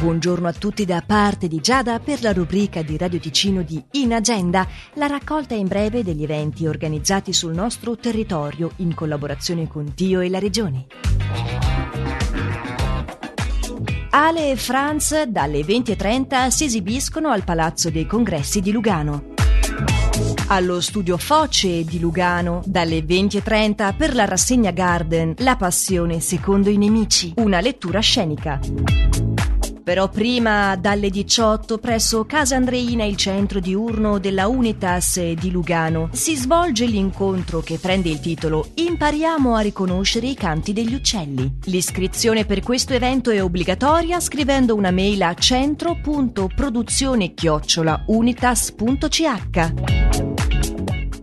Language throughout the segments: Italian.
Buongiorno a tutti da parte di Giada per la rubrica di Radio Ticino di In Agenda, la raccolta in breve degli eventi organizzati sul nostro territorio in collaborazione con Dio e la Regione. Ale e Franz dalle 20.30 si esibiscono al Palazzo dei Congressi di Lugano. Allo studio Foce di Lugano, dalle 20.30 per la rassegna Garden La passione secondo i nemici, una lettura scenica. Però prima, dalle 18, presso Casa Andreina, il centro diurno della Unitas di Lugano, si svolge l'incontro che prende il titolo Impariamo a riconoscere i canti degli uccelli. L'iscrizione per questo evento è obbligatoria scrivendo una mail a centro.produzione-unitas.ch.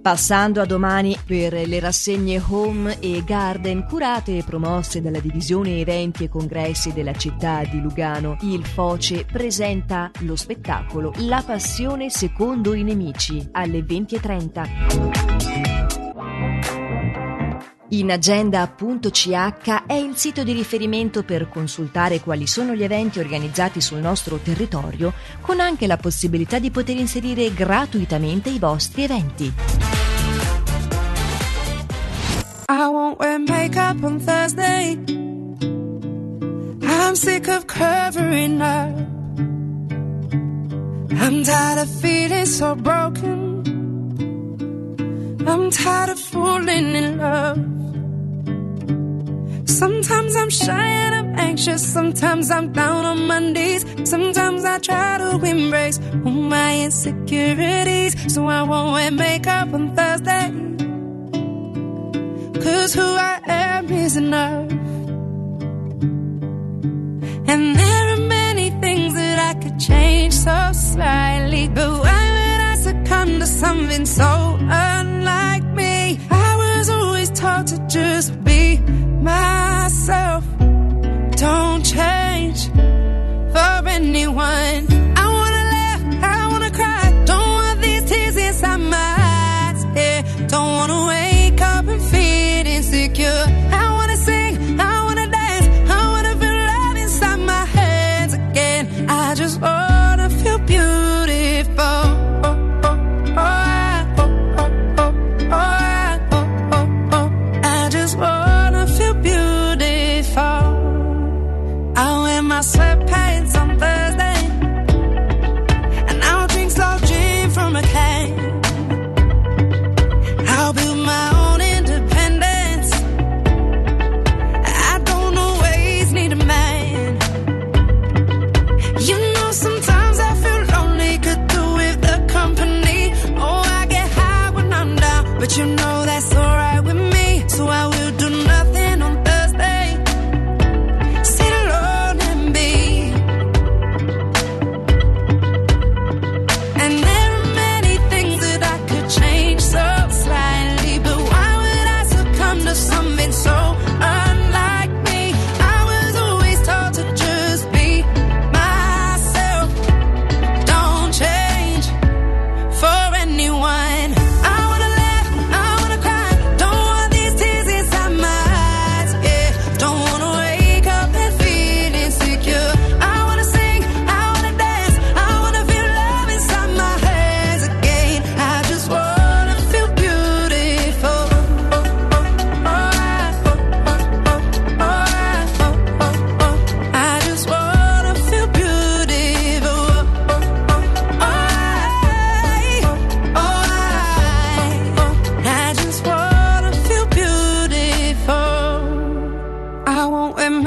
Passando a domani per le rassegne Home e Garden curate e promosse dalla divisione eventi e congressi della città di Lugano, il Foce presenta lo spettacolo La passione secondo i nemici alle 20.30. In agenda.ch è il sito di riferimento per consultare quali sono gli eventi organizzati sul nostro territorio, con anche la possibilità di poter inserire gratuitamente i vostri eventi. I won't wear makeup on Thursday. I'm sick of covering up. I'm tired of feeling so broken. I'm tired of falling in love. Sometimes I'm shy and I'm anxious. Sometimes I'm down on my knees. Sometimes I try to embrace all my insecurities. So I won't wear makeup on Thursday. Cause who I am is enough. And there are many things that I could change so slightly. But why would I succumb to something so unlike me? I was always taught to just be myself. slept sweatpants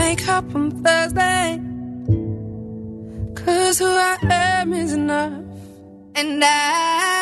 make up on Thursday. Cause who I am is enough. And I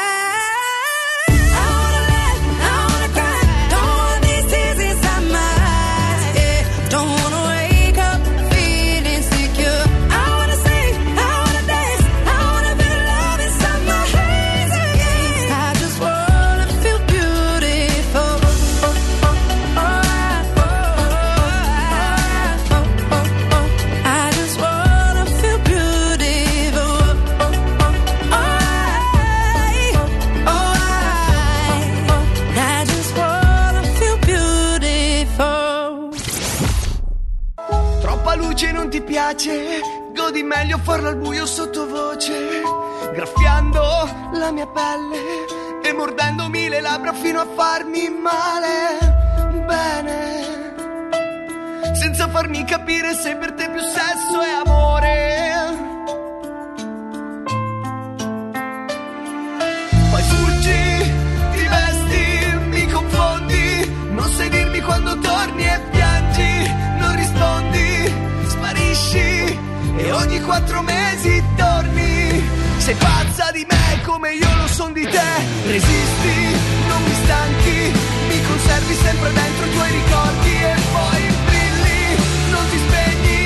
troppa luce non ti piace, godi meglio farlo al buio sottovoce, graffiando la mia pelle e mordendomi le labbra fino a farmi male. Bene, senza farmi capire se per te più sesso è quattro mesi torni. Sei pazza di me come io lo son di te, resisti, non mi stanchi, mi conservi sempre dentro i tuoi ricordi e poi brilli, non ti spegni,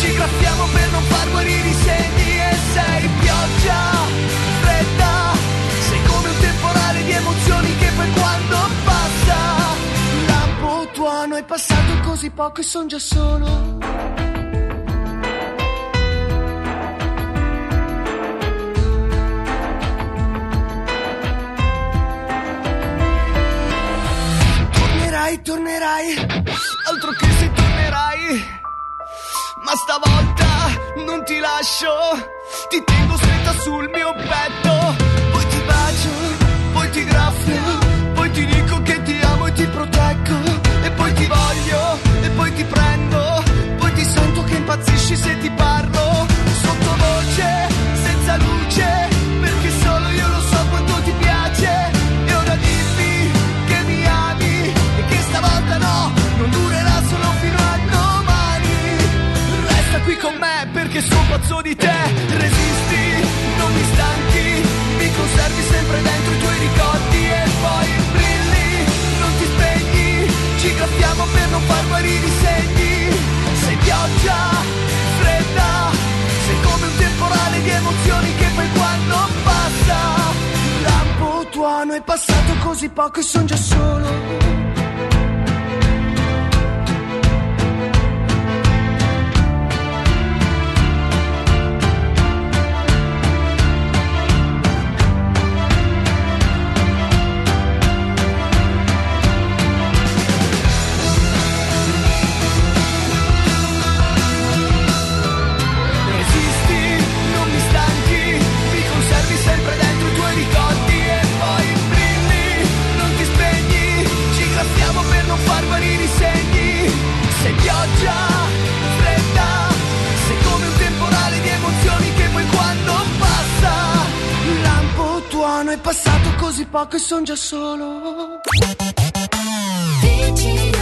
ci graffiamo per non far guarire i segni. E sei pioggia fredda, sei come un temporale di emozioni che poi quando passa, lampo tuono è passato così poco e son già solo. Tornerai, tornerai, altro che se tornerai. Ma stavolta non ti lascio, ti tengo stretta sul mio petto. Poi ti bacio, poi ti graffio, poi ti dico che ti amo e ti proteggo. E poi ti voglio, e poi ti prendo, poi ti sento che impazzisci se ti parlo. Perché sono pazzo di te. Resisti, non mi stanchi, mi conservi sempre dentro i tuoi ricordi e poi brilli, non ti spegni. Ci graffiamo per non far guarire i segni. Sei pioggia fredda, sei come un temporale di emozioni che poi quando passa. Lampo tuono è passato così poco e son già solo. Poco e son già solo. Digino